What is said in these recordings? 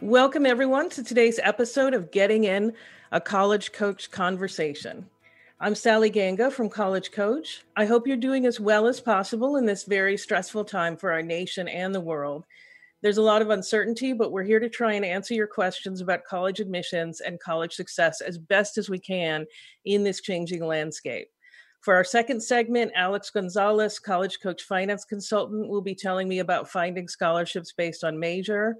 Welcome, everyone, to today's episode of Getting In a College Coach Conversation. I'm Sally Ganga from College Coach. I hope you're doing as well as possible in this very stressful time for our nation and the world. There's a lot of uncertainty, but we're here to try and answer your questions about college admissions and college success as best as we can in this changing landscape. For our second segment, Alex Gonzalez, College Coach Finance Consultant, will be telling me about finding scholarships based on major.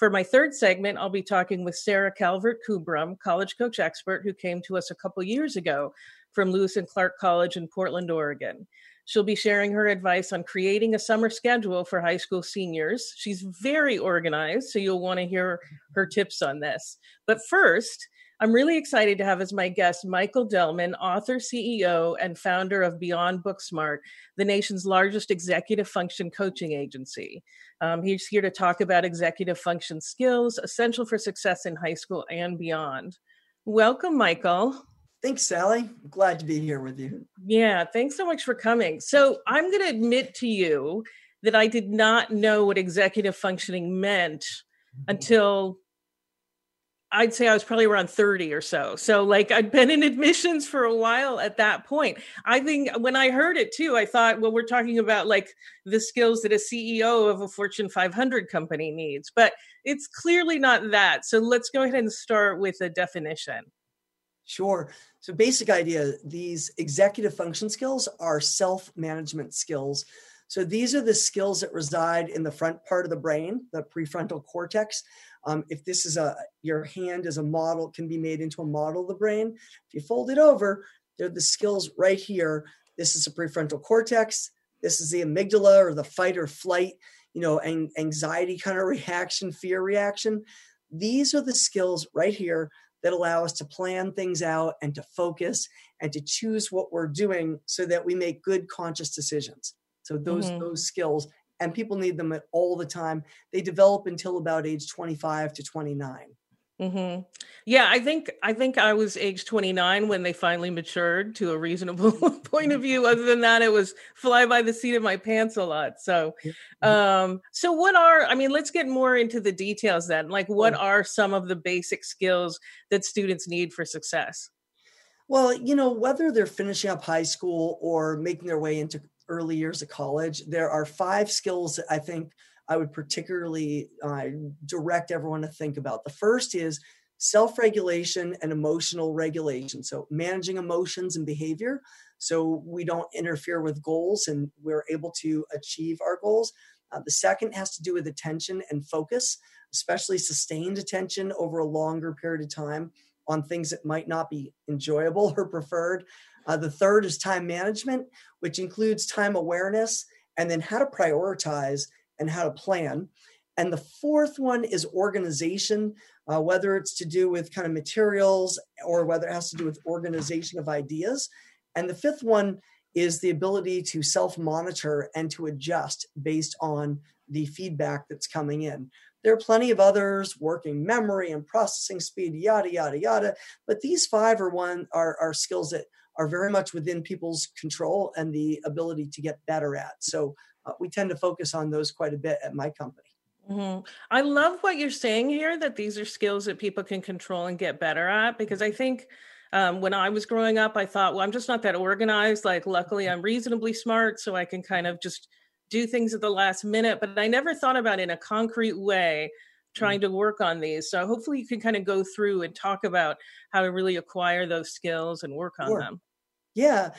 For my third segment, I'll be talking with Sarah Calvert Kubrum, college coach expert who came to us a couple years ago from Lewis and Clark College in Portland, Oregon. She'll be sharing her advice on creating a summer schedule for high school seniors. She's very organized, so you'll want to hear her tips on this. But first, I'm really excited to have as my guest Michael Delman, author, CEO, and founder of Beyond BookSmart, the nation's largest executive function coaching agency. Um, he's here to talk about executive function skills essential for success in high school and beyond. Welcome, Michael. Thanks, Sally. I'm glad to be here with you. Yeah, thanks so much for coming. So, I'm going to admit to you that I did not know what executive functioning meant mm-hmm. until I'd say I was probably around 30 or so. So, like, I'd been in admissions for a while at that point. I think when I heard it too, I thought, well, we're talking about like the skills that a CEO of a Fortune 500 company needs, but it's clearly not that. So, let's go ahead and start with a definition. Sure. So, basic idea these executive function skills are self management skills. So, these are the skills that reside in the front part of the brain, the prefrontal cortex um, if this is a your hand as a model can be made into a model of the brain. If you fold it over, they're the skills right here. This is the prefrontal cortex. This is the amygdala or the fight or flight, you know, anxiety kind of reaction, fear reaction. These are the skills right here that allow us to plan things out and to focus and to choose what we're doing so that we make good conscious decisions. So those mm-hmm. those skills and people need them all the time. They develop until about age 25 to 29. Mm-hmm. Yeah, I think I think I was age 29 when they finally matured to a reasonable point of view. Other than that, it was fly by the seat of my pants a lot. So, um, so what are? I mean, let's get more into the details then. Like, what are some of the basic skills that students need for success? Well, you know, whether they're finishing up high school or making their way into early years of college, there are five skills that I think I would particularly uh, direct everyone to think about. The first is self regulation and emotional regulation. So, managing emotions and behavior so we don't interfere with goals and we're able to achieve our goals. Uh, the second has to do with attention and focus, especially sustained attention over a longer period of time on things that might not be enjoyable or preferred. Uh, the third is time management, which includes time awareness and then how to prioritize and how to plan. And the fourth one is organization, uh, whether it's to do with kind of materials or whether it has to do with organization of ideas. And the fifth one is the ability to self monitor and to adjust based on the feedback that's coming in. There are plenty of others, working memory and processing speed, yada, yada, yada. But these five are one are, are skills that are very much within people's control and the ability to get better at. So uh, we tend to focus on those quite a bit at my company. Mm-hmm. I love what you're saying here that these are skills that people can control and get better at because I think um, when I was growing up, I thought, well, I'm just not that organized. Like, luckily, I'm reasonably smart, so I can kind of just do things at the last minute. But I never thought about in a concrete way trying to work on these. So hopefully, you can kind of go through and talk about how to really acquire those skills and work on sure. them. Yeah.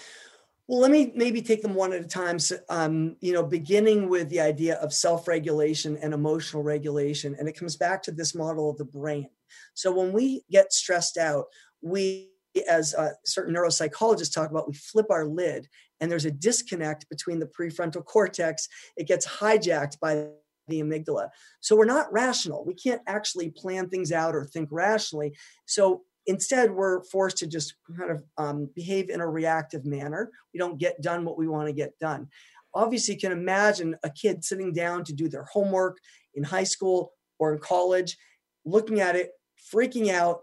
Well, let me maybe take them one at a time. So, um, you know, beginning with the idea of self-regulation and emotional regulation, and it comes back to this model of the brain. So when we get stressed out, we, as uh, certain neuropsychologists talk about, we flip our lid, and there's a disconnect between the prefrontal cortex. It gets hijacked by the amygdala. So we're not rational. We can't actually plan things out or think rationally. So instead, we're forced to just kind of um, behave in a reactive manner. We don't get done what we want to get done. Obviously, you can imagine a kid sitting down to do their homework in high school or in college, looking at it, freaking out,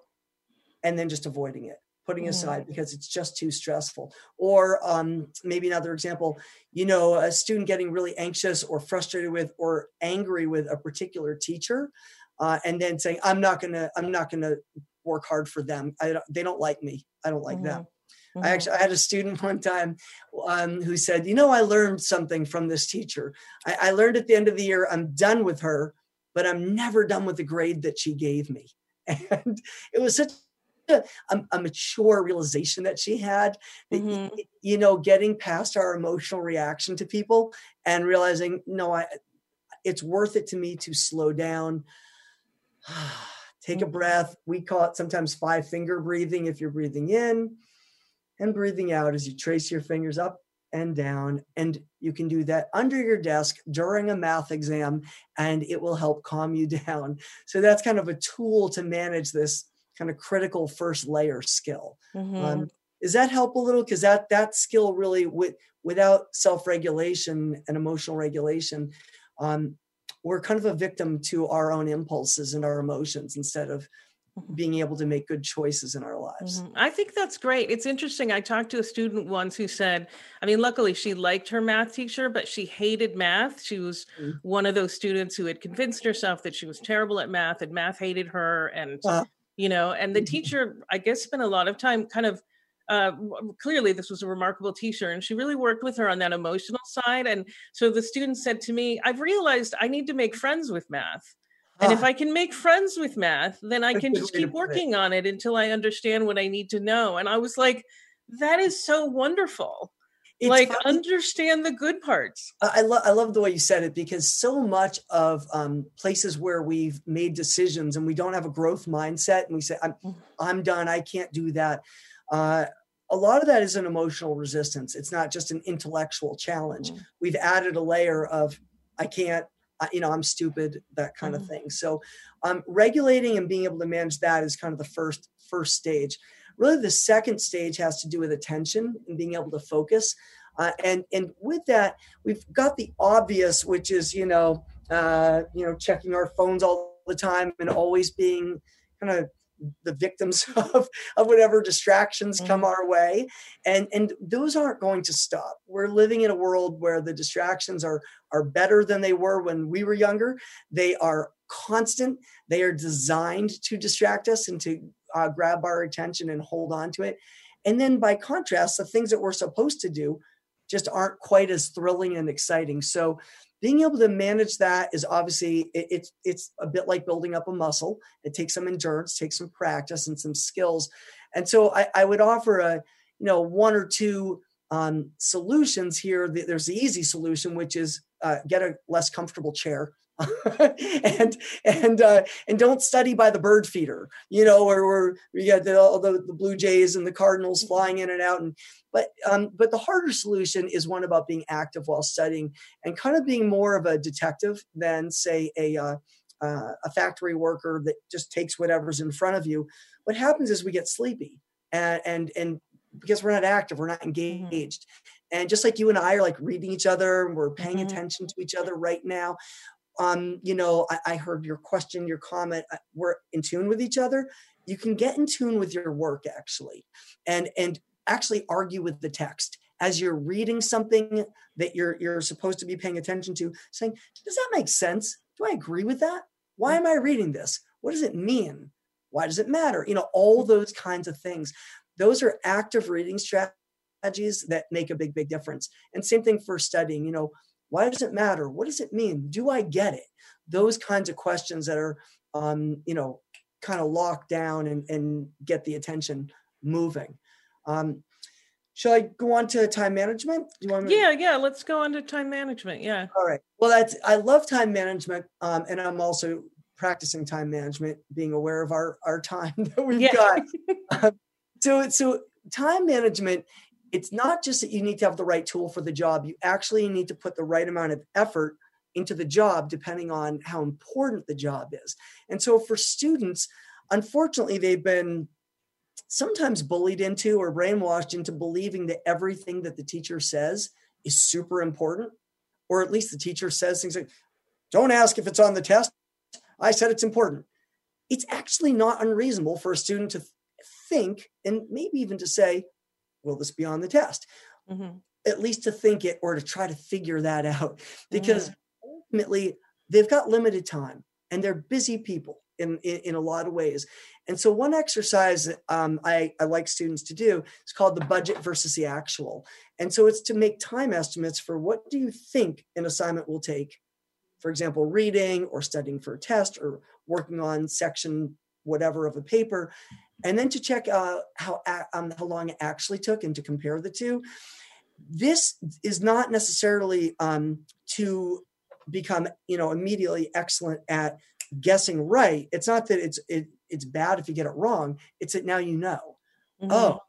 and then just avoiding it putting aside because it's just too stressful. Or um, maybe another example, you know, a student getting really anxious or frustrated with or angry with a particular teacher, uh, and then saying, "I'm not gonna, I'm not gonna work hard for them. I don't, they don't like me. I don't like mm-hmm. them." Mm-hmm. I actually I had a student one time um, who said, "You know, I learned something from this teacher. I, I learned at the end of the year, I'm done with her, but I'm never done with the grade that she gave me." And it was such a, a, mature realization that she had that, mm-hmm. you know getting past our emotional reaction to people and realizing no i it's worth it to me to slow down take a mm-hmm. breath we call it sometimes five finger breathing if you're breathing in and breathing out as you trace your fingers up and down and you can do that under your desk during a math exam and it will help calm you down so that's kind of a tool to manage this kind of critical first layer skill. Mm-hmm. Um, does that help a little? Because that that skill really, with without self regulation and emotional regulation, um, we're kind of a victim to our own impulses and our emotions instead of mm-hmm. being able to make good choices in our lives. Mm-hmm. I think that's great. It's interesting. I talked to a student once who said, I mean, luckily she liked her math teacher, but she hated math. She was mm-hmm. one of those students who had convinced herself that she was terrible at math and math hated her. And uh, you know and the mm-hmm. teacher i guess spent a lot of time kind of uh, clearly this was a remarkable teacher and she really worked with her on that emotional side and so the student said to me i've realized i need to make friends with math and if ah. i can make friends with math then i can just keep working on it until i understand what i need to know and i was like that is so wonderful it's like funny. understand the good parts. I love I love the way you said it because so much of um, places where we've made decisions and we don't have a growth mindset and we say I'm mm. I'm done I can't do that. Uh, a lot of that is an emotional resistance. It's not just an intellectual challenge. Mm. We've added a layer of I can't you know i'm stupid that kind mm. of thing so um, regulating and being able to manage that is kind of the first first stage Really, the second stage has to do with attention and being able to focus. Uh, and and with that, we've got the obvious, which is you know uh, you know checking our phones all the time and always being kind of the victims of, of whatever distractions come mm-hmm. our way and and those aren't going to stop we're living in a world where the distractions are are better than they were when we were younger they are constant they are designed to distract us and to uh, grab our attention and hold on to it. And then by contrast, the things that we're supposed to do just aren't quite as thrilling and exciting. So being able to manage that is obviously it, it's it's a bit like building up a muscle. It takes some endurance, takes some practice and some skills. And so I, I would offer a you know one or two um, solutions here. There's the easy solution, which is uh, get a less comfortable chair and and uh, and don't study by the bird feeder, you know, where, where we got the, all the, the blue jays and the cardinals mm-hmm. flying in and out. And but um, but the harder solution is one about being active while studying and kind of being more of a detective than say a uh, uh, a factory worker that just takes whatever's in front of you. What happens is we get sleepy and and and because we're not active, we're not mm-hmm. engaged. Mm-hmm. And just like you and I are like reading each other, we're paying mm-hmm. attention to each other right now um, you know, I, I, heard your question, your comment. Uh, we're in tune with each other. You can get in tune with your work actually, and and actually argue with the text as you're reading something that you're you're supposed to be paying attention to. Saying, does that make sense? Do I agree with that? Why am I reading this? What does it mean? Why does it matter? You know, all those kinds of things. Those are active reading strategies that make a big, big difference. And same thing for studying. You know, why does it matter? What does it mean? Do I get it? Those kinds of questions that are, um, you know, kind of locked down and, and get the attention moving. Um, shall I go on to time management? Do you want me yeah, yeah. Let's go on to time management. Yeah. All right. Well, that's I love time management, um, and I'm also practicing time management, being aware of our our time that we've yeah. got. um, so, so time management it's not just that you need to have the right tool for the job, you actually need to put the right amount of effort into the job depending on how important the job is. And so for students, unfortunately, they've been sometimes bullied into or brainwashed into believing that everything that the teacher says is super important, or at least the teacher says things like, don't ask if it's on the test. I said it's important. It's actually not unreasonable for a student to think and maybe even to say, will this be on the test? Mm-hmm. At least to think it or to try to figure that out because mm-hmm. ultimately they've got limited time and they're busy people in, in, in a lot of ways. And so one exercise um, I, I like students to do is called the budget versus the actual. And so it's to make time estimates for what do you think an assignment will take for example, reading or studying for a test or working on section whatever of a paper, and then to check uh, how um, how long it actually took and to compare the two. This is not necessarily um, to become you know immediately excellent at guessing right. It's not that it's it, it's bad if you get it wrong. It's that now you know. Mm-hmm. Oh,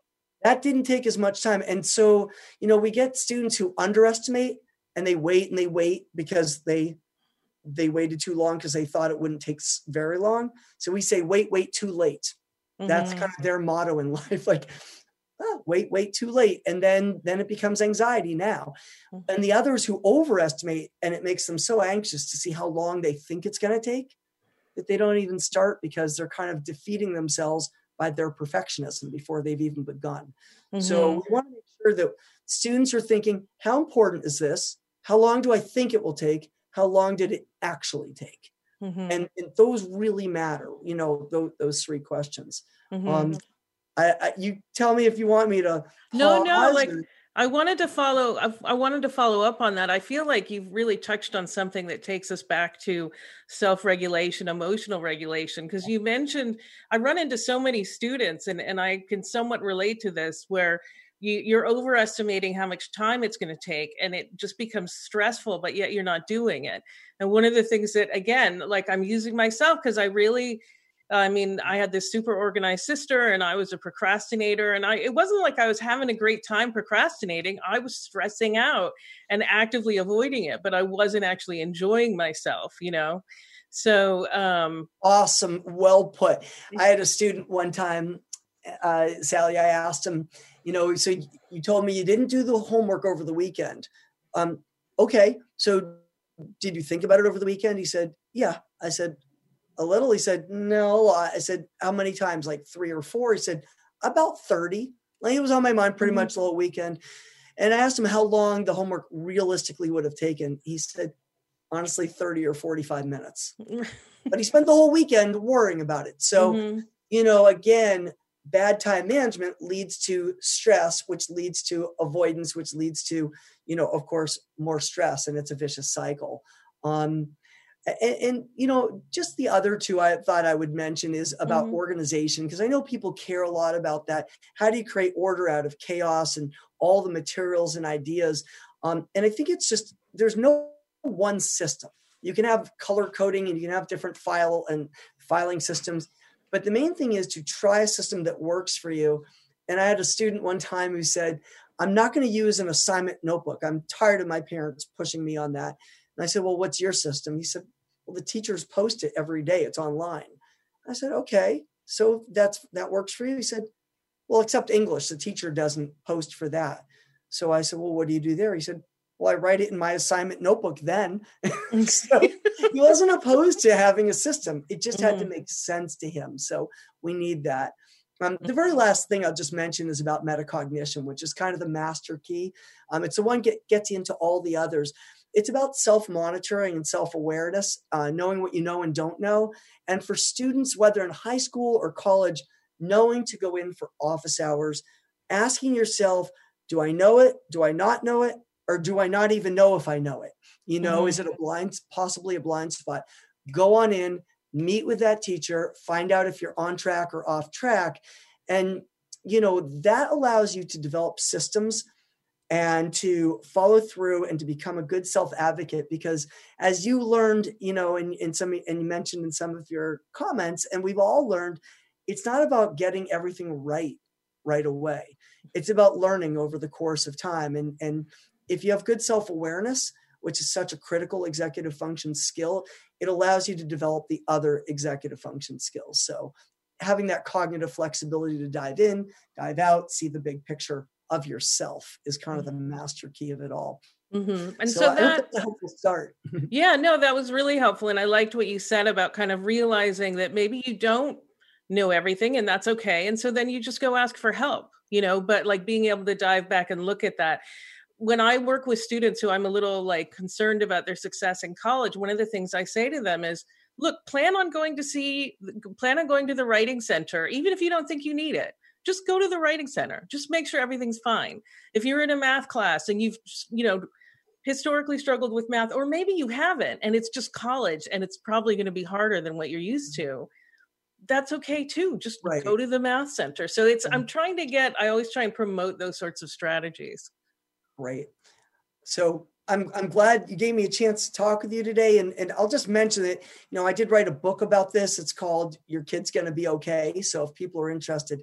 that didn't take as much time, and so you know we get students who underestimate and they wait and they wait because they they waited too long because they thought it wouldn't take very long. So we say, wait, wait, too late. Mm-hmm. That's kind of their motto in life. Like, oh, wait, wait, too late. And then then it becomes anxiety now. Mm-hmm. And the others who overestimate and it makes them so anxious to see how long they think it's going to take that they don't even start because they're kind of defeating themselves by their perfectionism before they've even begun. Mm-hmm. So we want to make sure that students are thinking, how important is this? How long do I think it will take? How long did it actually take mm-hmm. and, and, those really matter you know those, those three questions mm-hmm. um I, I, you tell me if you want me to no no like I wanted to follow I, I wanted to follow up on that. I feel like you've really touched on something that takes us back to self-regulation, emotional regulation because you mentioned I run into so many students and and I can somewhat relate to this where you, you're overestimating how much time it's going to take and it just becomes stressful but yet you're not doing it. And one of the things that again like i'm using myself because i really i mean i had this super organized sister and i was a procrastinator and i it wasn't like i was having a great time procrastinating. I was stressing out and actively avoiding it but i wasn't actually enjoying myself you know? So um awesome. Well put. I had a student one time uh, Sally, I asked him, you know, so you told me you didn't do the homework over the weekend. Um, okay, so did you think about it over the weekend? He said, yeah. I said, a little. He said, no. I said, how many times? Like three or four. He said, about 30. Like it was on my mind pretty mm-hmm. much the whole weekend. And I asked him how long the homework realistically would have taken. He said, honestly, 30 or 45 minutes. but he spent the whole weekend worrying about it. So, mm-hmm. you know, again, bad time management leads to stress which leads to avoidance which leads to you know of course more stress and it's a vicious cycle. Um and, and you know just the other two i thought i would mention is about mm-hmm. organization because i know people care a lot about that. How do you create order out of chaos and all the materials and ideas? Um and i think it's just there's no one system. You can have color coding and you can have different file and filing systems but the main thing is to try a system that works for you. And I had a student one time who said, I'm not going to use an assignment notebook. I'm tired of my parents pushing me on that. And I said, Well, what's your system? He said, Well, the teachers post it every day, it's online. I said, Okay, so that's that works for you. He said, Well, except English, the teacher doesn't post for that. So I said, Well, what do you do there? He said, well, I write it in my assignment notebook then. so he wasn't opposed to having a system. It just had mm-hmm. to make sense to him. So we need that. Um, the very mm-hmm. last thing I'll just mention is about metacognition, which is kind of the master key. Um, it's the one get gets you into all the others. It's about self monitoring and self awareness, uh, knowing what you know and don't know. And for students, whether in high school or college, knowing to go in for office hours, asking yourself, do I know it? Do I not know it? Or do I not even know if I know it? You know, mm-hmm. is it a blind, possibly a blind spot? Go on in, meet with that teacher, find out if you're on track or off track. And, you know, that allows you to develop systems and to follow through and to become a good self advocate because as you learned you know in, in some and you mentioned in some of your comments and we've all learned it's not about getting everything right right away it's about learning over the course of time and and if you have good self awareness, which is such a critical executive function skill, it allows you to develop the other executive function skills. So having that cognitive flexibility to dive in, dive out, see the big picture of yourself is kind of the mm-hmm. master key of it all. Mm-hmm. And so, so that, a helpful start. yeah, no, that was really helpful. And I liked what you said about kind of realizing that maybe you don't know everything and that's okay. And so then you just go ask for help, you know, but like being able to dive back and look at that. When I work with students who I'm a little like concerned about their success in college, one of the things I say to them is, look, plan on going to see, plan on going to the writing center, even if you don't think you need it. Just go to the writing center. Just make sure everything's fine. If you're in a math class and you've you know historically struggled with math or maybe you haven't and it's just college and it's probably going to be harder than what you're used to that's okay too. Just right. go to the math center. So it's mm-hmm. i'm trying to get i always try and promote those sorts of strategies right so I'm, I'm glad you gave me a chance to talk with you today. And, and I'll just mention that, you know, I did write a book about this. It's called Your Kid's Gonna Be Okay. So if people are interested,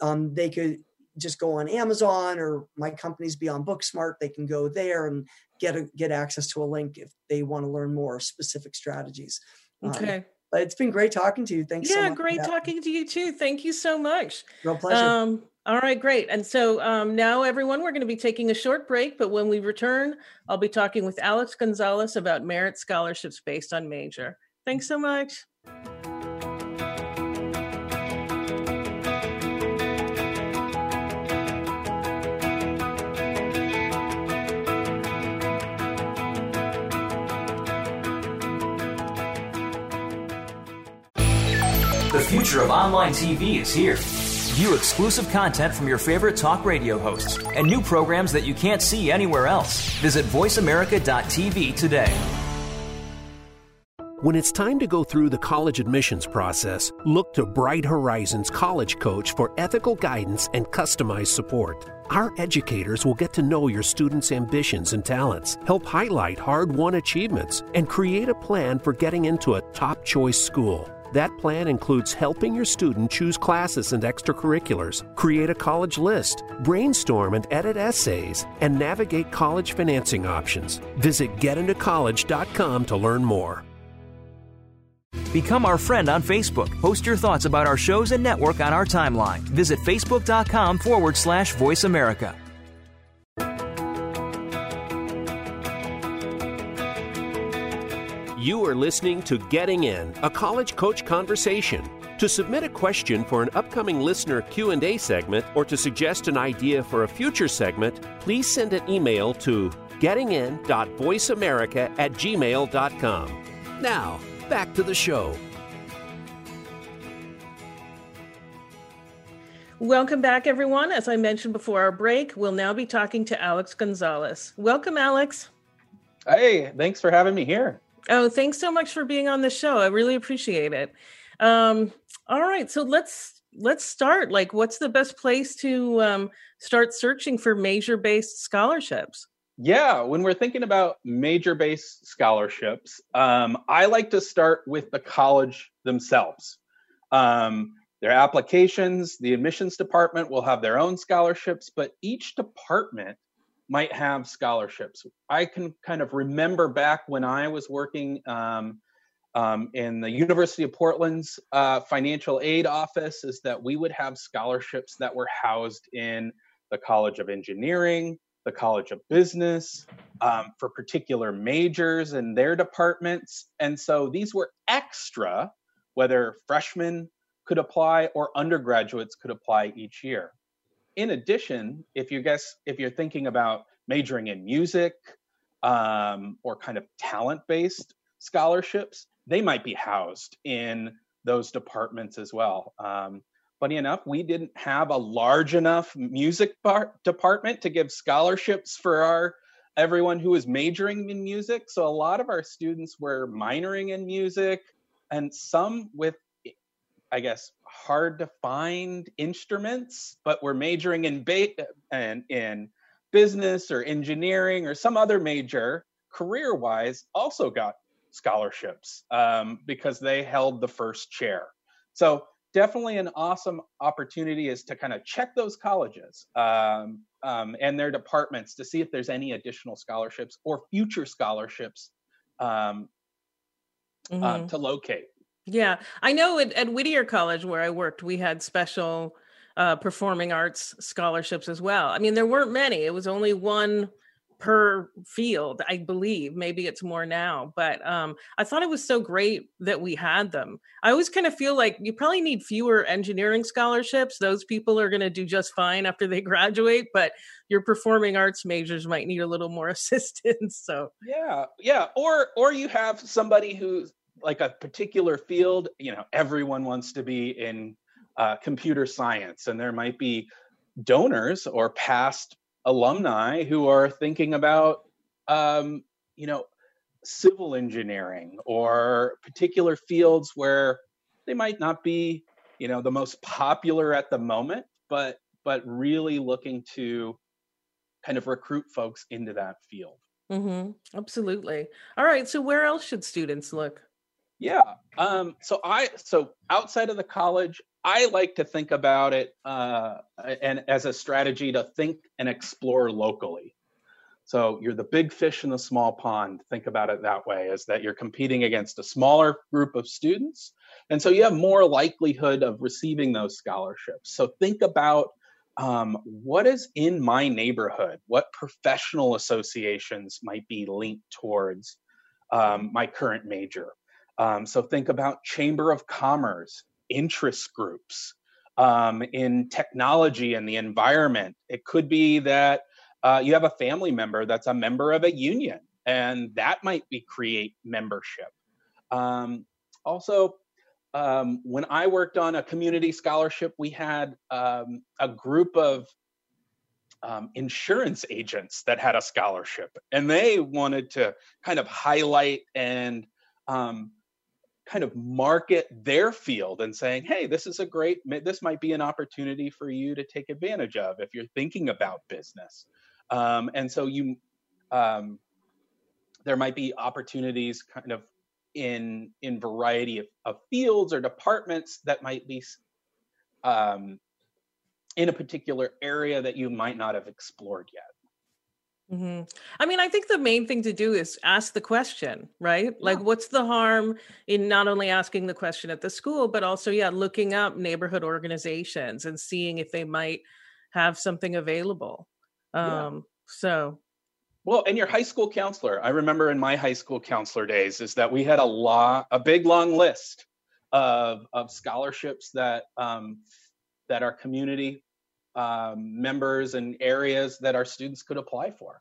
um, they could just go on Amazon or my company's Beyond BookSmart. They can go there and get a, get access to a link if they want to learn more specific strategies. Um, okay. Um, but it's been great talking to you. Thanks. Yeah, so great talking to you too. Thank you so much. Real pleasure. Um, all right, great. And so um, now, everyone, we're going to be taking a short break. But when we return, I'll be talking with Alex Gonzalez about merit scholarships based on major. Thanks so much. The future of online TV is here. View exclusive content from your favorite talk radio hosts and new programs that you can't see anywhere else. Visit VoiceAmerica.tv today. When it's time to go through the college admissions process, look to Bright Horizons College Coach for ethical guidance and customized support. Our educators will get to know your students' ambitions and talents, help highlight hard won achievements, and create a plan for getting into a top choice school. That plan includes helping your student choose classes and extracurriculars, create a college list, brainstorm and edit essays, and navigate college financing options. Visit getintocollege.com to learn more. Become our friend on Facebook. Post your thoughts about our shows and network on our timeline. Visit facebook.com forward slash voice America. You are listening to Getting In, a college coach conversation. To submit a question for an upcoming listener Q&A segment or to suggest an idea for a future segment, please send an email to gettingin.voiceamerica at gmail.com. Now, back to the show. Welcome back, everyone. As I mentioned before our break, we'll now be talking to Alex Gonzalez. Welcome, Alex. Hey, thanks for having me here. Oh, thanks so much for being on the show. I really appreciate it. Um, all right, so let's let's start. Like, what's the best place to um, start searching for major-based scholarships? Yeah, when we're thinking about major-based scholarships, um, I like to start with the college themselves. Um, their applications, the admissions department will have their own scholarships, but each department might have scholarships. I can kind of remember back when I was working um, um, in the University of Portland's uh, financial aid office, is that we would have scholarships that were housed in the College of Engineering, the College of Business, um, for particular majors and their departments. And so these were extra, whether freshmen could apply or undergraduates could apply each year in addition, if you guess if you're thinking about majoring in music um, or kind of talent-based scholarships, they might be housed in those departments as well. Um, funny enough, we didn't have a large enough music bar- department to give scholarships for our everyone who was majoring in music. So a lot of our students were minoring in music, and some with I guess, hard to find instruments, but we're majoring in ba- and in business or engineering or some other major career wise also got scholarships um, because they held the first chair. So definitely an awesome opportunity is to kind of check those colleges um, um, and their departments to see if there's any additional scholarships or future scholarships um, uh, mm-hmm. uh, to locate. Yeah, I know at, at, Whittier College where I worked, we had special uh, performing arts scholarships as well. I mean, there weren't many; it was only one per field, I believe. Maybe it's more now, but um, I thought it was so great that we had them. I always kind of feel like you probably need fewer engineering scholarships. Those people are going to do just fine after they graduate, but your performing arts majors might need a little more assistance. So yeah, yeah, or or you have somebody who's like a particular field. You know, everyone wants to be in uh, computer science, and there might be donors or past alumni who are thinking about um, you know civil engineering or particular fields where they might not be you know the most popular at the moment but but really looking to kind of recruit folks into that field mm-hmm. absolutely all right so where else should students look yeah um, so i so outside of the college I like to think about it uh, and as a strategy to think and explore locally. So you're the big fish in the small pond. Think about it that way: is that you're competing against a smaller group of students, and so you have more likelihood of receiving those scholarships. So think about um, what is in my neighborhood. What professional associations might be linked towards um, my current major. Um, so think about Chamber of Commerce, interest groups um, in technology and the environment. It could be that uh, you have a family member that's a member of a union, and that might be create membership. Um, also, um, when I worked on a community scholarship, we had um, a group of um, insurance agents that had a scholarship, and they wanted to kind of highlight and um, kind of market their field and saying, hey, this is a great, this might be an opportunity for you to take advantage of if you're thinking about business. Um, and so you, um, there might be opportunities kind of in in variety of, of fields or departments that might be um, in a particular area that you might not have explored yet. Mm-hmm. I mean, I think the main thing to do is ask the question, right? Yeah. Like, what's the harm in not only asking the question at the school, but also, yeah, looking up neighborhood organizations and seeing if they might have something available. Um, yeah. So, well, and your high school counselor, I remember in my high school counselor days, is that we had a law, a big long list of of scholarships that um, that our community um, members and areas that our students could apply for.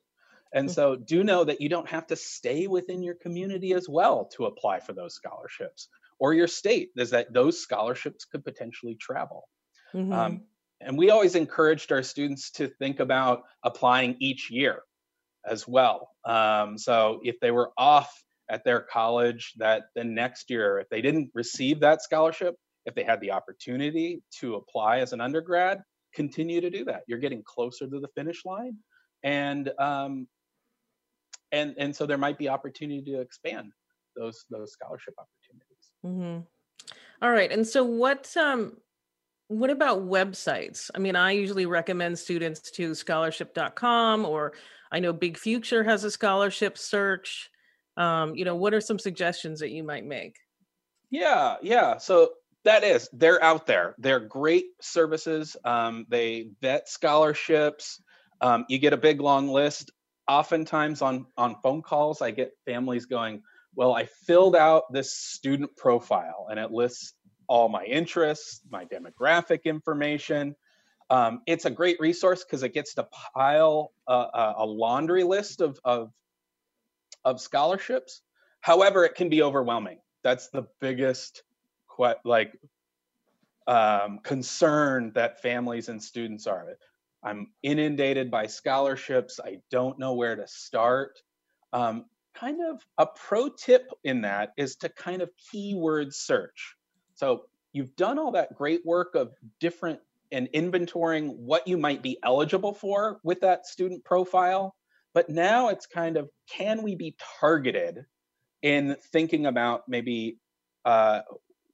And mm. so do know that you don't have to stay within your community as well to apply for those scholarships or your state, is that those scholarships could potentially travel. Mm-hmm. Um, and we always encouraged our students to think about applying each year as well. Um, so if they were off at their college, that the next year, if they didn't receive that scholarship, if they had the opportunity to apply as an undergrad, continue to do that. You're getting closer to the finish line, and um, and and so there might be opportunity to expand those those scholarship opportunities. Mm-hmm. All right, and so what um what about websites? I mean, I usually recommend students to scholarship.com or I know Big Future has a scholarship search. Um, you know, what are some suggestions that you might make? Yeah, yeah. So that is they're out there. They're great services. Um, they vet scholarships. Um, you get a big long list. Oftentimes on on phone calls i get families going well i filled out this student profile and it lists all my interests my demographic information. Um, it's a great resource because it gets to pile a, a laundry list of, of of scholarships. However it can be overwhelming. That's the biggest like um, concern that families and students are. I'm inundated by scholarships. I don't know where to start. Um, kind of a pro tip in that is to kind of keyword search. So you've done all that great work of different and inventorying what you might be eligible for with that student profile. But now it's kind of can we be targeted in thinking about maybe uh,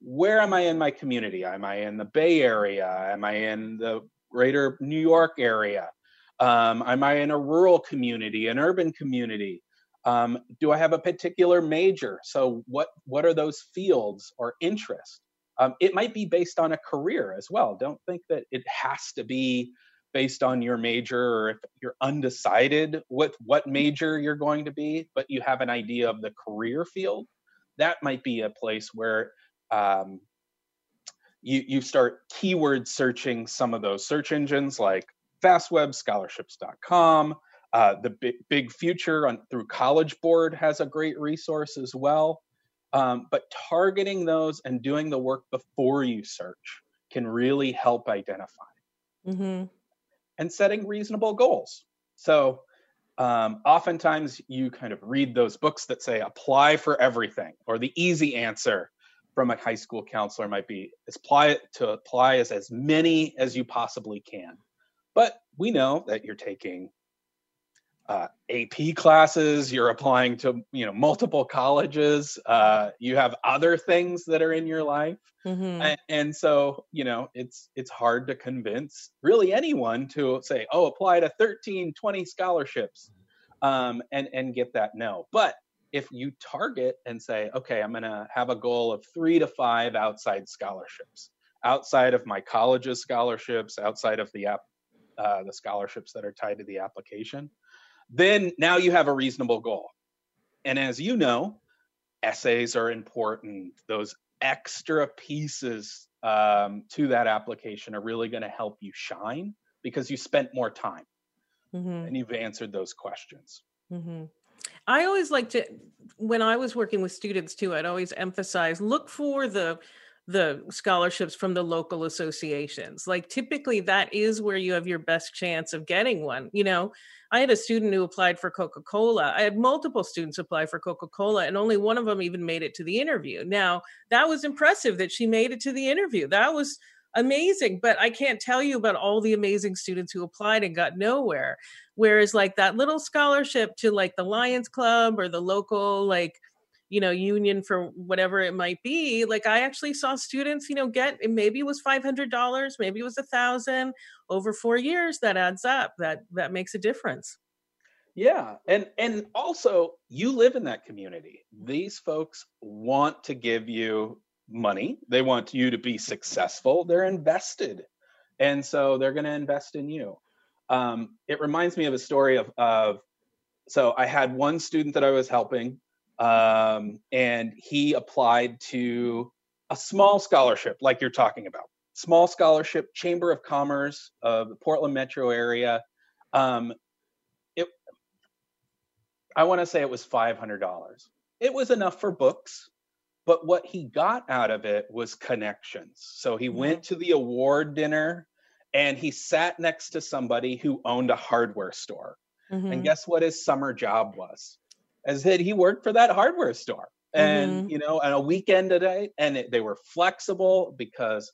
where am I in my community? Am I in the Bay Area? Am I in the greater New York area? Um, am I in a rural community, an urban community? Um, do I have a particular major? So what what are those fields or interests? Um, it might be based on a career as well. Don't think that it has to be based on your major or if you're undecided with what major you're going to be, but you have an idea of the career field. That might be a place where um, you you start keyword searching some of those search engines like FastWeb, Scholarships.com. Uh, the big, big future on through College Board has a great resource as well. Um, but targeting those and doing the work before you search can really help identify. Mm-hmm. And setting reasonable goals. So um, oftentimes you kind of read those books that say apply for everything, or the easy answer from a high school counselor might be apply to apply as, as many as you possibly can. But we know that you're taking uh, AP classes, you're applying to you know multiple colleges, uh, you have other things that are in your life, mm-hmm. and, and, so you know it's it's hard to convince really anyone to say, oh, apply to 13, 20 scholarships, um, and and get that no. But if you target and say, okay, I'm going to have a goal of three to five outside scholarships, outside of my college's scholarships, outside of the app, uh, the scholarships that are tied to the application then now you have a reasonable goal. And as you know, essays are important. Those extra pieces um, to that application are really going to help you shine because you spent more time mm-hmm. and you've answered those questions. Mm-hmm. I always like to, when I was working with students too, I'd always emphasize look for the the scholarships from the local associations. Like typically that is where you have your best chance of getting one. You know, I had a student who applied for Coca Cola. I had multiple students apply for Coca Cola, and only one of them even made it to the interview. Now, that was impressive that she made it to the interview. That was amazing, but I can't tell you about all the amazing students who applied and got nowhere. Whereas, like that little scholarship to like the Lions Club or the local, like, you know union for whatever it might be like i actually saw students you know get maybe it was $500 maybe it was a thousand over four years that adds up that that makes a difference yeah and and also you live in that community these folks want to give you money they want you to be successful they're invested and so they're going to invest in you um, it reminds me of a story of, of so i had one student that i was helping um, and he applied to a small scholarship, like you're talking about. Small scholarship, Chamber of Commerce of the Portland metro area. Um, it, I want to say it was $500. It was enough for books, but what he got out of it was connections. So he mm-hmm. went to the award dinner and he sat next to somebody who owned a hardware store. Mm-hmm. And guess what his summer job was? as that he worked for that hardware store and mm-hmm. you know on a weekend a day and it, they were flexible because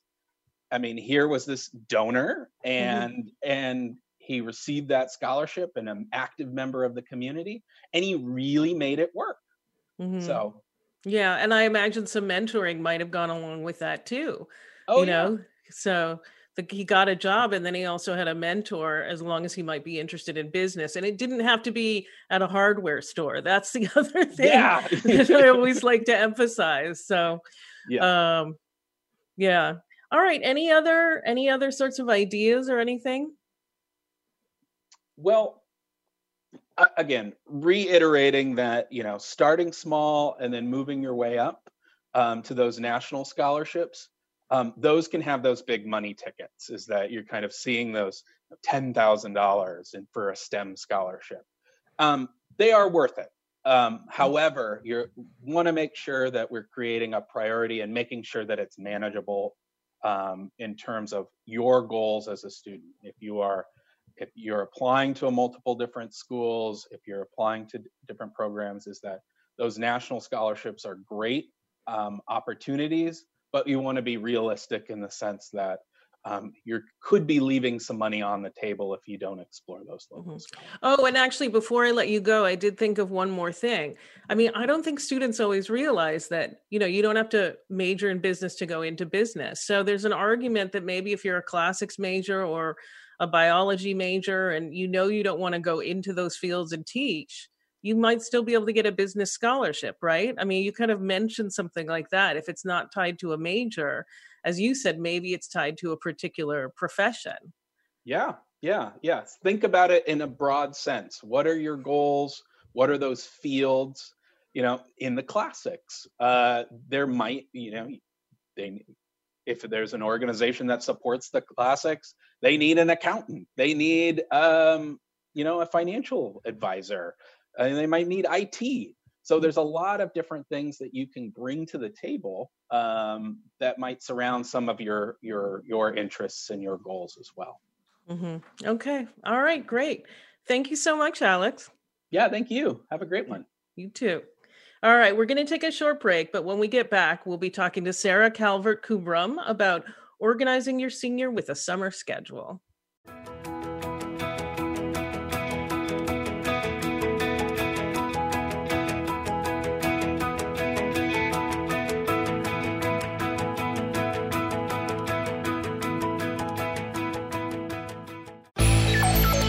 i mean here was this donor mm-hmm. and mm-hmm. and he received that scholarship and an active member of the community and he really made it work mm-hmm. so yeah and i imagine some mentoring might have gone along with that too oh you know yeah. so the, he got a job and then he also had a mentor as long as he might be interested in business and it didn't have to be at a hardware store that's the other thing yeah. that i always like to emphasize so yeah um yeah all right any other any other sorts of ideas or anything well again reiterating that you know starting small and then moving your way up um, to those national scholarships um, those can have those big money tickets is that you're kind of seeing those $10,000 for a STEM scholarship. Um, they are worth it. Um, however, you want to make sure that we're creating a priority and making sure that it's manageable um, in terms of your goals as a student. If you are if you're applying to a multiple different schools, if you're applying to different programs, is that those national scholarships are great um, opportunities, but you want to be realistic in the sense that um, you could be leaving some money on the table if you don't explore those local mm-hmm. Oh, and actually, before I let you go, I did think of one more thing. I mean, I don't think students always realize that you know you don't have to major in business to go into business. So there's an argument that maybe if you're a classics major or a biology major and you know you don't want to go into those fields and teach you might still be able to get a business scholarship, right? I mean, you kind of mentioned something like that. If it's not tied to a major, as you said, maybe it's tied to a particular profession. Yeah, yeah, yes. Think about it in a broad sense. What are your goals? What are those fields? You know, in the classics, uh, there might, you know, they if there's an organization that supports the classics, they need an accountant. They need, um, you know, a financial advisor and they might need IT. So there's a lot of different things that you can bring to the table um, that might surround some of your your your interests and your goals as well. Mm-hmm. Okay. All right. Great. Thank you so much, Alex. Yeah. Thank you. Have a great one. You too. All right. We're going to take a short break, but when we get back, we'll be talking to Sarah Calvert Kubrum about organizing your senior with a summer schedule.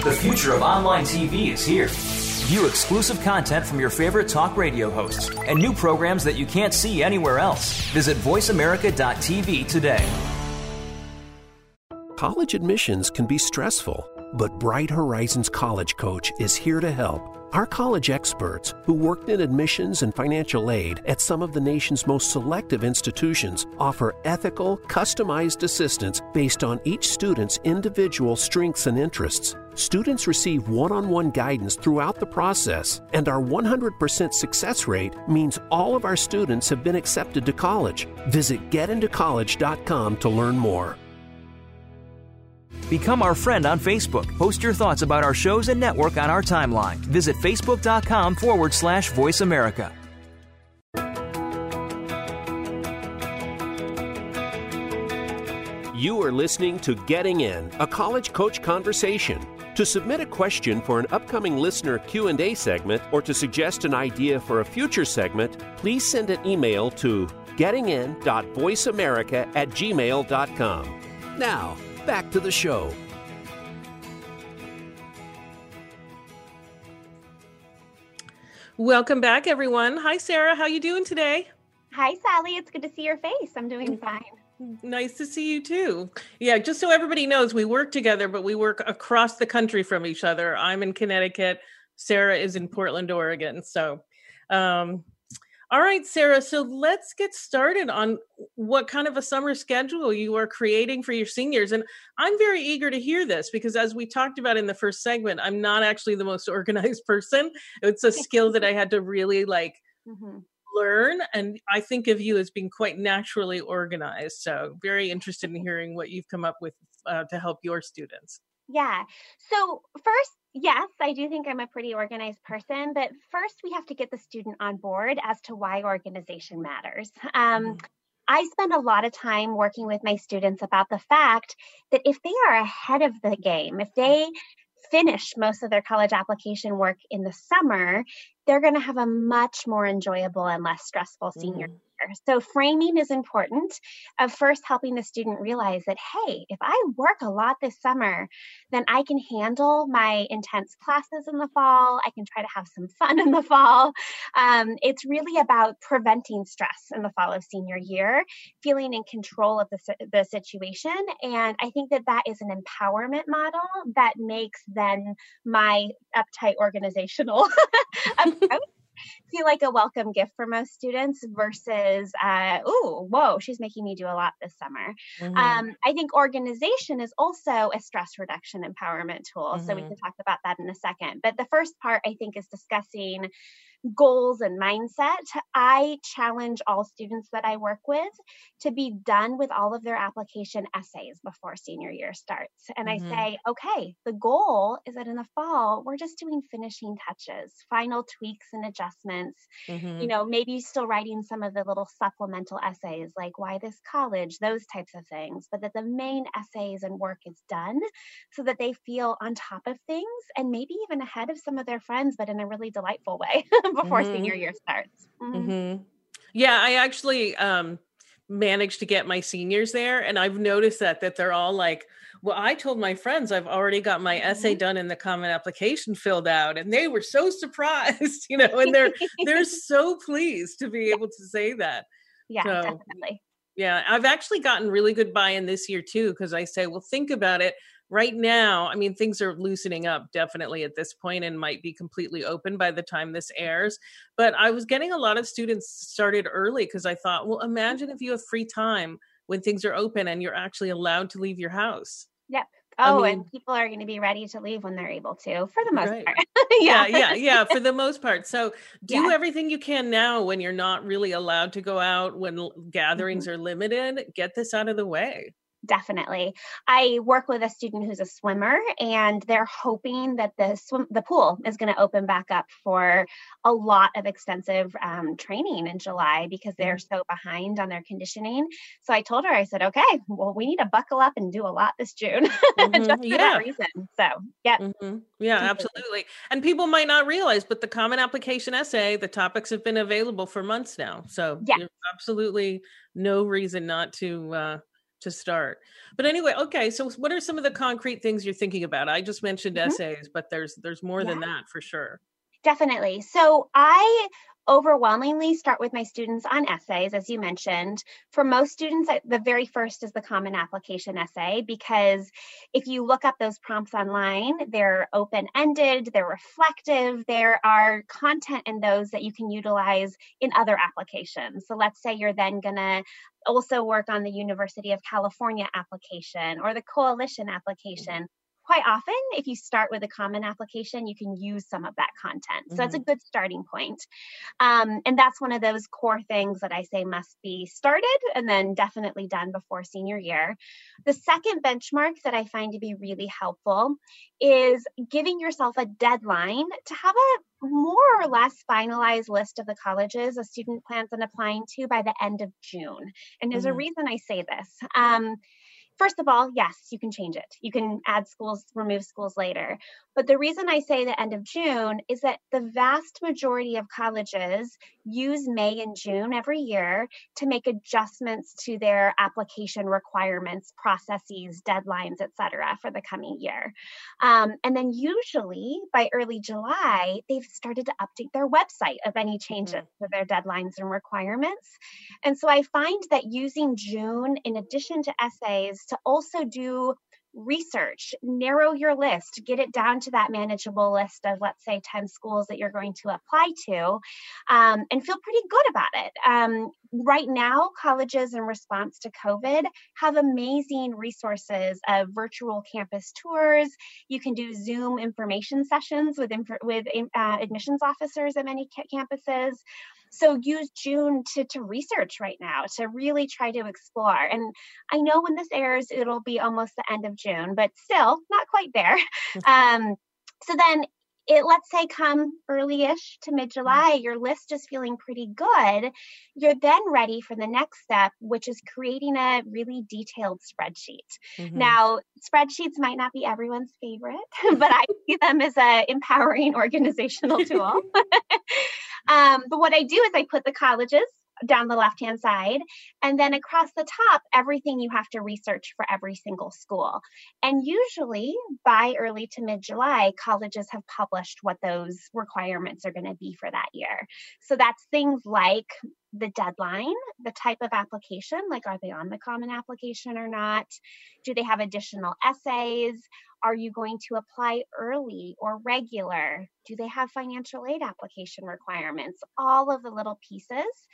The future of online TV is here. View exclusive content from your favorite talk radio hosts and new programs that you can't see anywhere else. Visit VoiceAmerica.tv today. College admissions can be stressful, but Bright Horizons College Coach is here to help. Our college experts, who worked in admissions and financial aid at some of the nation's most selective institutions, offer ethical, customized assistance based on each student's individual strengths and interests. Students receive one on one guidance throughout the process, and our 100% success rate means all of our students have been accepted to college. Visit getintocollege.com to learn more. Become our friend on Facebook. Post your thoughts about our shows and network on our timeline. Visit facebook.com forward slash voice America. You are listening to Getting In, a college coach conversation. To submit a question for an upcoming listener Q&A segment or to suggest an idea for a future segment, please send an email to gettingin.voiceamerica at gmail.com. Now, back to the show. Welcome back, everyone. Hi, Sarah. How you doing today? Hi, Sally. It's good to see your face. I'm doing fine. Nice to see you too. Yeah, just so everybody knows, we work together, but we work across the country from each other. I'm in Connecticut. Sarah is in Portland, Oregon. So, um, all right, Sarah. So let's get started on what kind of a summer schedule you are creating for your seniors. And I'm very eager to hear this because, as we talked about in the first segment, I'm not actually the most organized person. It's a skill that I had to really like mm-hmm. learn. And I think of you as being quite naturally organized. So, very interested in hearing what you've come up with uh, to help your students. Yeah. So, first, yes, I do think I'm a pretty organized person, but first we have to get the student on board as to why organization matters. Um, mm-hmm. I spend a lot of time working with my students about the fact that if they are ahead of the game, if they finish most of their college application work in the summer, they're going to have a much more enjoyable and less stressful senior mm. So, framing is important of first helping the student realize that, hey, if I work a lot this summer, then I can handle my intense classes in the fall. I can try to have some fun in the fall. Um, it's really about preventing stress in the fall of senior year, feeling in control of the, the situation. And I think that that is an empowerment model that makes then my uptight organizational approach feel like a welcome gift for most students versus, uh, oh, whoa, she's making me do a lot this summer. Mm-hmm. Um, I think organization is also a stress reduction empowerment tool. Mm-hmm. So we mm-hmm. can talk about that in a second. But the first part, I think, is discussing goals and mindset, I challenge all students that I work with to be done with all of their application essays before senior year starts. And mm-hmm. I say, okay, the goal is that in the fall, we're just doing finishing touches, final tweaks and adjustments. Mm-hmm. You know, maybe still writing some of the little supplemental essays like why this college, those types of things, but that the main essays and work is done so that they feel on top of things and maybe even ahead of some of their friends, but in a really delightful way before mm-hmm. senior year starts. Mm-hmm. mm-hmm. Yeah, I actually um, managed to get my seniors there, and I've noticed that that they're all like, "Well, I told my friends I've already got my essay mm-hmm. done and the common application filled out," and they were so surprised, you know, and they're they're so pleased to be able to say that. Yeah, so, definitely. Yeah, I've actually gotten really good buy-in this year too because I say, "Well, think about it." Right now, I mean, things are loosening up definitely at this point and might be completely open by the time this airs. But I was getting a lot of students started early because I thought, well, imagine if you have free time when things are open and you're actually allowed to leave your house. Yep. Oh, I mean, and people are going to be ready to leave when they're able to, for the most right. part. yeah. yeah, yeah, yeah, for the most part. So do yeah. everything you can now when you're not really allowed to go out, when gatherings mm-hmm. are limited. Get this out of the way definitely. I work with a student who's a swimmer, and they're hoping that the swim the pool is going to open back up for a lot of extensive um, training in July because they're mm-hmm. so behind on their conditioning. So I told her, I said, okay, well, we need to buckle up and do a lot this June, mm-hmm. just for yeah. that reason. So yeah, mm-hmm. yeah, absolutely. And people might not realize, but the Common Application essay, the topics have been available for months now. So yeah, absolutely no reason not to. Uh, to start. But anyway, okay. So what are some of the concrete things you're thinking about? I just mentioned mm-hmm. essays, but there's there's more yeah. than that for sure. Definitely. So I overwhelmingly start with my students on essays, as you mentioned. For most students, the very first is the common application essay because if you look up those prompts online, they're open ended, they're reflective, there are content in those that you can utilize in other applications. So let's say you're then going to also work on the University of California application or the coalition application quite often, if you start with a common application, you can use some of that content. So mm-hmm. that's a mm-hmm. good starting point. Um, and that's one of those core things that I say must be started and then definitely done before senior year. The second benchmark that I find to be really helpful is giving yourself a deadline to have a more or less finalized list of the colleges a student plans on applying to by the end of June. And there's mm-hmm. a reason I say this. Um, First of all, yes, you can change it. You can add schools, remove schools later. But the reason I say the end of June is that the vast majority of colleges use May and June every year to make adjustments to their application requirements, processes, deadlines, et cetera, for the coming year. Um, and then usually by early July, they've started to update their website of any changes mm-hmm. to their deadlines and requirements. And so I find that using June in addition to essays to also do research, narrow your list, get it down to that manageable list of, let's say, 10 schools that you're going to apply to, um, and feel pretty good about it. Um, right now, colleges, in response to COVID, have amazing resources of virtual campus tours. You can do Zoom information sessions with, inf- with uh, admissions officers at many ca- campuses. So use June to, to research right now to really try to explore. And I know when this airs, it'll be almost the end of June, but still not quite there. um, so then it let's say come early-ish to mid-july your list is feeling pretty good you're then ready for the next step which is creating a really detailed spreadsheet. Mm-hmm. now spreadsheets might not be everyone's favorite but i see them as a empowering organizational tool. Um, but what I do is I put the colleges down the left hand side. And then across the top, everything you have to research for every single school. And usually by early to mid July, colleges have published what those requirements are going to be for that year. So that's things like the deadline, the type of application, like are they on the common application or not? Do they have additional essays? Are you going to apply early or regular? Do they have financial aid application requirements? All of the little pieces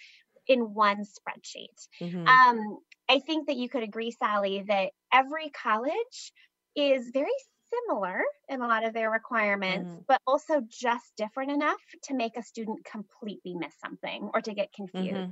in one spreadsheet. Mm-hmm. Um, I think that you could agree, Sally, that every college is very similar in a lot of their requirements, mm. but also just different enough to make a student completely miss something or to get confused. Mm-hmm.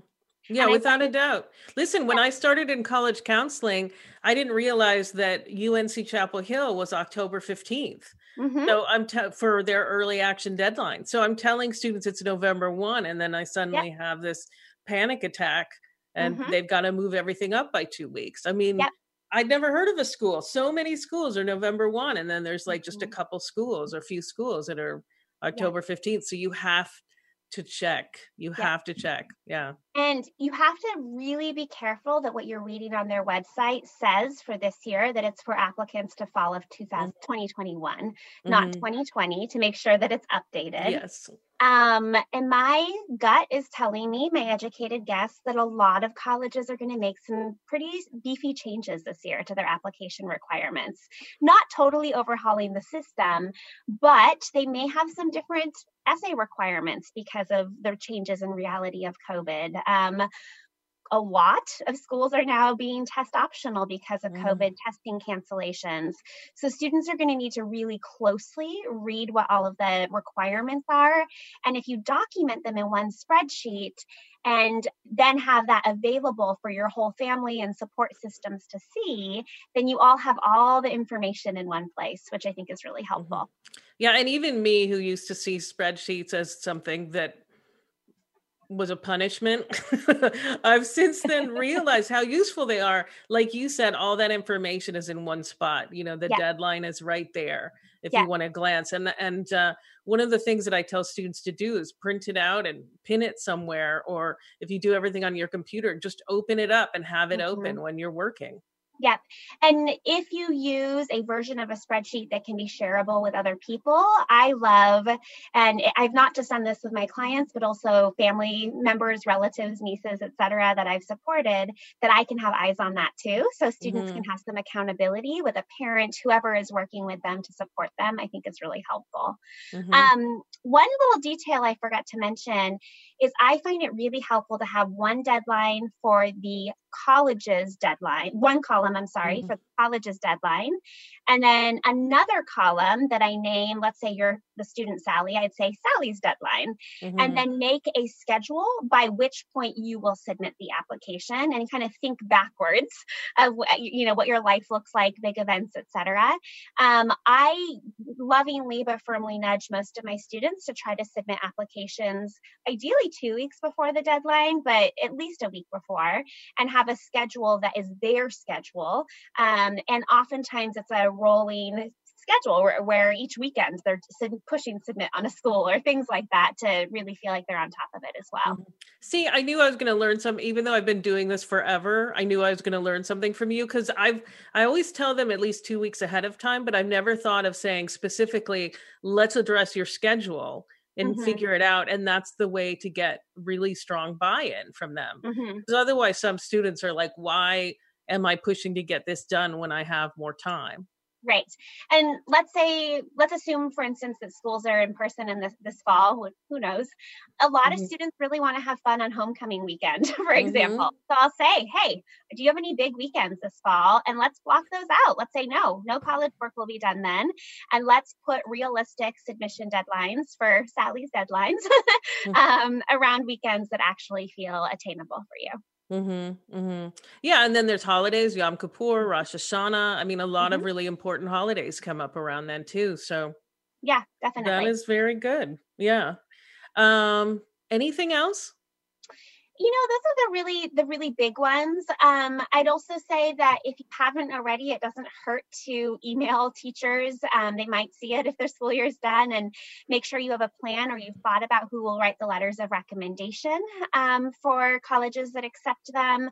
Yeah, and without a doubt. Listen, when I started in college counseling, I didn't realize that UNC Chapel Hill was October 15th. Mm-hmm. So I'm t- for their early action deadline. So I'm telling students it's November 1 and then I suddenly yep. have this panic attack and mm-hmm. they've got to move everything up by 2 weeks. I mean, yep. I'd never heard of a school. So many schools are November 1 and then there's like just a mm-hmm. couple schools or a few schools that are October yep. 15th. So you have to check. You yeah. have to check. Yeah. And you have to really be careful that what you're reading on their website says for this year that it's for applicants to fall of 2021, mm-hmm. not 2020, to make sure that it's updated. Yes. Um, and my gut is telling me, my educated guess, that a lot of colleges are going to make some pretty beefy changes this year to their application requirements. Not totally overhauling the system, but they may have some different essay requirements because of the changes in reality of COVID. Um, a lot of schools are now being test optional because of mm. COVID testing cancellations. So students are going to need to really closely read what all of the requirements are. And if you document them in one spreadsheet and then have that available for your whole family and support systems to see, then you all have all the information in one place, which I think is really mm-hmm. helpful. Yeah. And even me, who used to see spreadsheets as something that was a punishment. I've since then realized how useful they are. Like you said, all that information is in one spot. You know, the yeah. deadline is right there if yeah. you want to glance. And and uh, one of the things that I tell students to do is print it out and pin it somewhere. Or if you do everything on your computer, just open it up and have it mm-hmm. open when you're working. Yep. And if you use a version of a spreadsheet that can be shareable with other people, I love, and I've not just done this with my clients, but also family members, relatives, nieces, et cetera, that I've supported, that I can have eyes on that too. So students mm-hmm. can have some accountability with a parent, whoever is working with them to support them, I think is really helpful. Mm-hmm. Um, one little detail I forgot to mention is I find it really helpful to have one deadline for the college's deadline, one column, I'm sorry, mm-hmm. for the college's deadline. And then another column that I name, let's say you're the student Sally, I'd say Sally's deadline. Mm-hmm. And then make a schedule by which point you will submit the application and kind of think backwards of you know what your life looks like, big events, etc. Um, I lovingly but firmly nudge most of my students to try to submit applications ideally two weeks before the deadline, but at least a week before, and have a schedule that is their schedule. Um, and oftentimes it's a rolling schedule where, where, each weekend they're pushing submit on a school or things like that to really feel like they're on top of it as well. Mm-hmm. See, I knew I was going to learn some even though I've been doing this forever. I knew I was going to learn something from you cuz I've I always tell them at least 2 weeks ahead of time, but I've never thought of saying specifically let's address your schedule and mm-hmm. figure it out and that's the way to get really strong buy-in from them mm-hmm. because otherwise some students are like why am i pushing to get this done when i have more time Right. And let's say, let's assume, for instance, that schools are in person in this, this fall. Who knows? A lot mm-hmm. of students really want to have fun on homecoming weekend, for mm-hmm. example. So I'll say, hey, do you have any big weekends this fall? And let's block those out. Let's say, no, no college work will be done then. And let's put realistic submission deadlines for Sally's deadlines mm-hmm. um, around weekends that actually feel attainable for you. Mm-hmm, mm-hmm. Yeah, and then there's holidays, Yom Kippur, Rosh Hashanah. I mean, a lot mm-hmm. of really important holidays come up around then too. So yeah, definitely. That is very good. Yeah. Um, anything else? You know those are the really the really big ones. Um, i'd also say that if you haven't already it doesn't hurt to email teachers. Um, they might see it if their school year is done and make sure you have a plan or you've thought about who will write the letters of recommendation um, for colleges that accept them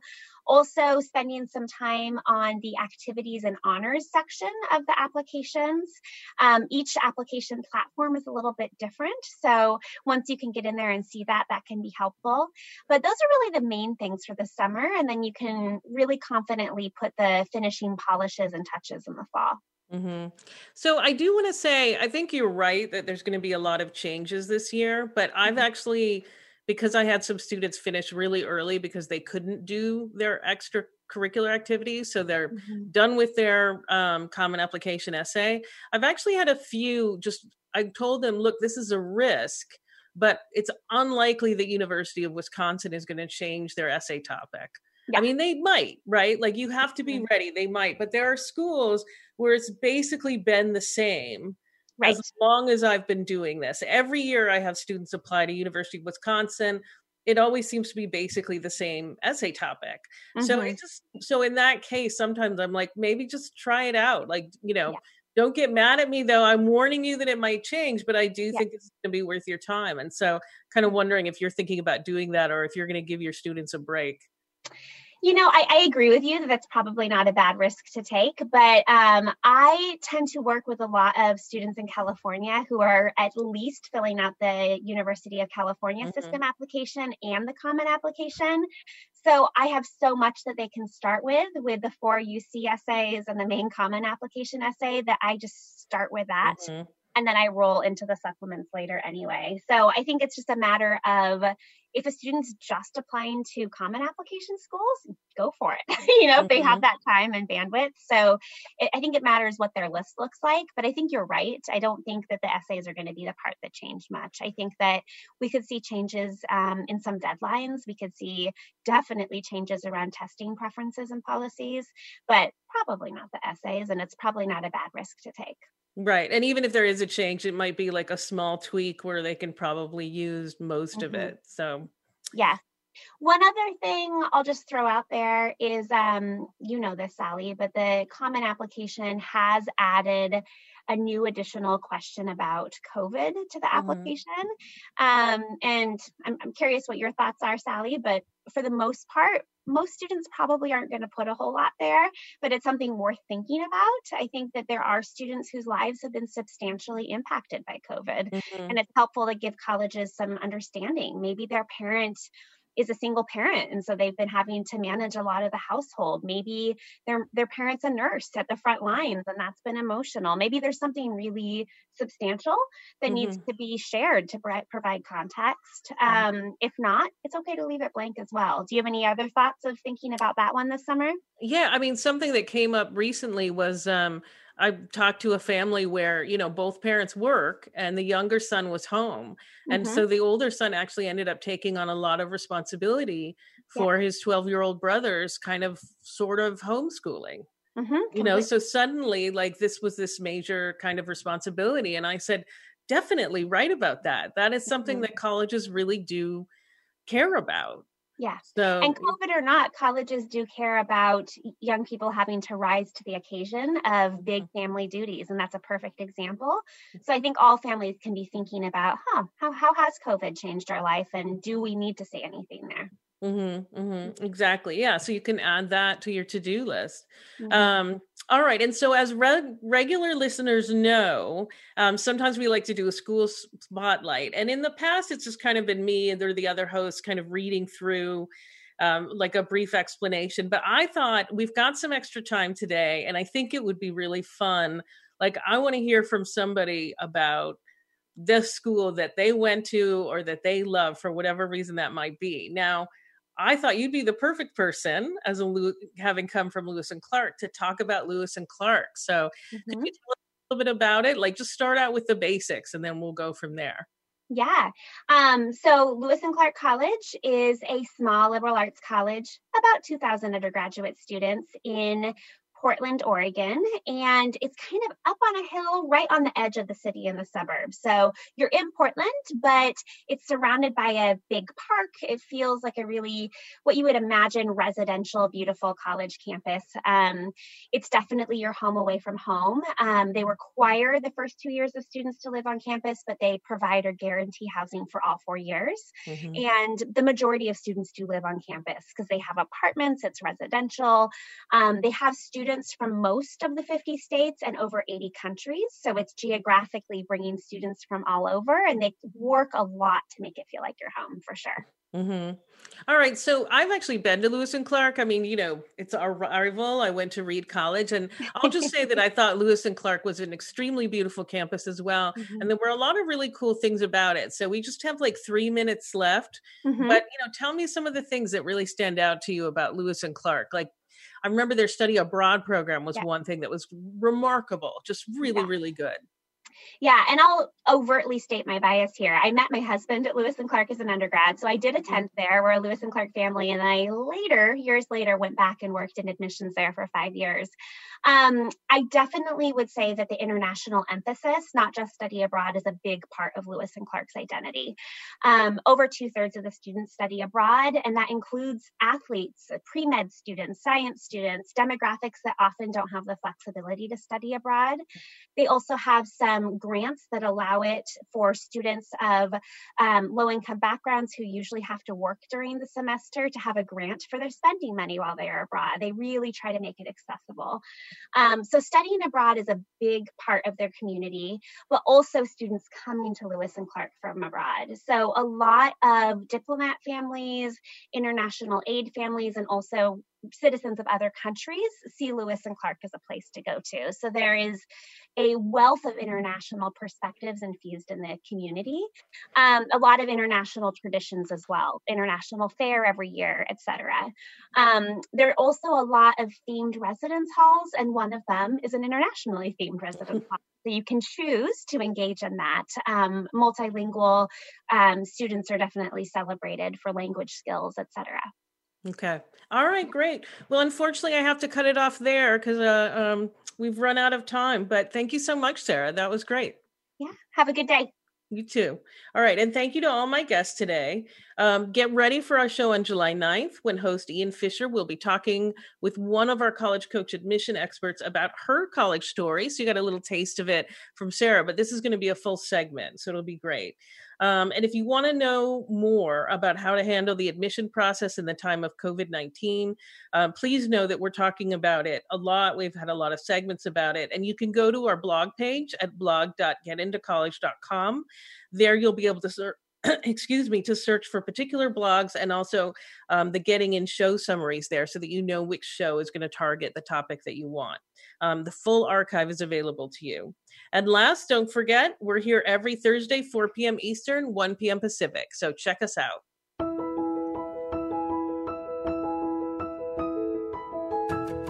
also, spending some time on the activities and honors section of the applications. Um, each application platform is a little bit different. So, once you can get in there and see that, that can be helpful. But those are really the main things for the summer. And then you can really confidently put the finishing polishes and touches in the fall. Mm-hmm. So I do want to say, I think you're right that there's going to be a lot of changes this year, but I've mm-hmm. actually because I had some students finish really early because they couldn't do their extracurricular activities. So they're mm-hmm. done with their um, common application essay. I've actually had a few just, I told them, look, this is a risk, but it's unlikely that University of Wisconsin is going to change their essay topic. Yeah. I mean, they might, right? Like you have to be mm-hmm. ready. They might, but there are schools where it's basically been the same right. as long as I've been doing this. Every year I have students apply to University of Wisconsin. It always seems to be basically the same essay topic. Mm-hmm. So it just so in that case, sometimes I'm like, maybe just try it out. Like, you know, yeah. don't get mad at me though. I'm warning you that it might change, but I do yeah. think it's gonna be worth your time. And so kind of wondering if you're thinking about doing that or if you're gonna give your students a break. You know, I, I, agree with you that that's probably not a bad risk to take, but um, I tend to work with a lot of students in California who are at least filling out the University of California mm-hmm. system application and the common application. So I have so much that they can start with, with the four UC essays and the main common application essay, that I just start with that. Mm-hmm and then I roll into the supplements later anyway. So I think it's just a matter of if a student's just applying to common application schools, go for it. you know, mm-hmm. if they have mm-hmm. that time and bandwidth. So it, I think it matters what their list looks like. But I think you're right. I don't think that the essays are going to be the part that change much. I think that we could see changes um, in some deadlines. We could see definitely changes around testing preferences and policies, but probably not the essays. And it's probably not a bad risk to take. Right. And even if there is a change, it might be like a small tweak where they can probably use most mm-hmm. of it. So, yeah. One other thing I'll just throw out there is um, you know this, Sally, but the common application has added a new additional question about COVID to the mm-hmm. application. Um, and I'm, I'm curious what your thoughts are, Sally, but for the most part, most students probably aren't going to put a whole lot there, but it's something worth thinking about. I think that there are students whose lives have been substantially impacted by COVID, mm-hmm. and it's helpful to give colleges some understanding. Maybe their parent is a single parent and so they've been having to manage a lot of the household. Maybe their their parents a nurse at the front lines and that's been emotional. Maybe there's something really substantial that mm-hmm. needs to be shared to provide context. Um, if not it's okay to leave it blank as well. Do you have any other thoughts of thinking about that one this summer? Yeah i mean something that came up recently was um, I talked to a family where, you know, both parents work and the younger son was home. And mm-hmm. so the older son actually ended up taking on a lot of responsibility for yeah. his 12 year old brother's kind of sort of homeschooling. Mm-hmm. You know, so suddenly, like, this was this major kind of responsibility. And I said, definitely write about that. That is something mm-hmm. that colleges really do care about. Yeah. So, and COVID or not, colleges do care about young people having to rise to the occasion of big mm-hmm. family duties. And that's a perfect example. So I think all families can be thinking about, huh, how, how has COVID changed our life? And do we need to say anything there? Mm-hmm, mm-hmm, exactly. Yeah. So you can add that to your to do list. Mm-hmm. Um, all right. And so, as re- regular listeners know, um, sometimes we like to do a school spotlight. And in the past, it's just kind of been me and the other hosts kind of reading through um, like a brief explanation. But I thought we've got some extra time today, and I think it would be really fun. Like, I want to hear from somebody about the school that they went to or that they love for whatever reason that might be. Now, I thought you'd be the perfect person as a having come from Lewis and Clark to talk about Lewis and Clark. So, mm-hmm. could you tell us a little bit about it? Like, just start out with the basics, and then we'll go from there. Yeah. Um, so Lewis and Clark College is a small liberal arts college, about 2,000 undergraduate students in Portland, Oregon, and it's kind of up on a hill right on the edge of the city in the suburbs. So you're in Portland, but it's surrounded by a big park. It feels like a really what you would imagine residential, beautiful college campus. Um, it's definitely your home away from home. Um, they require the first two years of students to live on campus, but they provide or guarantee housing for all four years. Mm-hmm. And the majority of students do live on campus because they have apartments, it's residential. Um, they have students students from most of the 50 states and over 80 countries. So it's geographically bringing students from all over, and they work a lot to make it feel like your home for sure. Mm-hmm. All right. So I've actually been to Lewis and Clark. I mean, you know, it's our rival. I went to Reed College, and I'll just say that I thought Lewis and Clark was an extremely beautiful campus as well. Mm-hmm. And there were a lot of really cool things about it. So we just have like three minutes left. Mm-hmm. But, you know, tell me some of the things that really stand out to you about Lewis and Clark. Like, I remember their study abroad program was yeah. one thing that was remarkable, just really, yeah. really good. Yeah, and I'll overtly state my bias here. I met my husband at Lewis and Clark as an undergrad, so I did attend there. We're a Lewis and Clark family, and I later, years later, went back and worked in admissions there for five years. Um, I definitely would say that the international emphasis, not just study abroad, is a big part of Lewis and Clark's identity. Um, over two thirds of the students study abroad, and that includes athletes, pre med students, science students, demographics that often don't have the flexibility to study abroad. They also have some grants that allow it for students of um, low income backgrounds who usually have to work during the semester to have a grant for their spending money while they are abroad. They really try to make it accessible. Um, so studying abroad is a big part of their community, but also students coming to Lewis and Clark from abroad. So a lot of diplomat families, international aid families, and also citizens of other countries see Lewis and Clark as a place to go to. So there is a wealth of international perspectives infused in the community, um, a lot of international traditions as well, international fair every year, etc. Um, there are also a lot of themed residence halls, and one of them is an internationally themed residence hall. So you can choose to engage in that. Um, multilingual um, students are definitely celebrated for language skills, etc. Okay. All right, great. Well, unfortunately, I have to cut it off there because uh, um, we've run out of time. But thank you so much, Sarah. That was great. Yeah. Have a good day. You too. All right. And thank you to all my guests today. Um, get ready for our show on July 9th when host Ian Fisher will be talking with one of our college coach admission experts about her college story. So you got a little taste of it from Sarah, but this is going to be a full segment. So it'll be great. Um, and if you want to know more about how to handle the admission process in the time of COVID 19, um, please know that we're talking about it a lot. We've had a lot of segments about it. And you can go to our blog page at blog.getintocollege.com. There you'll be able to search excuse me, to search for particular blogs and also um, the getting in show summaries there so that you know which show is going to target the topic that you want. Um, the full archive is available to you. And last, don't forget, we're here every Thursday, 4 p.m. Eastern, 1 p.m. Pacific. So check us out.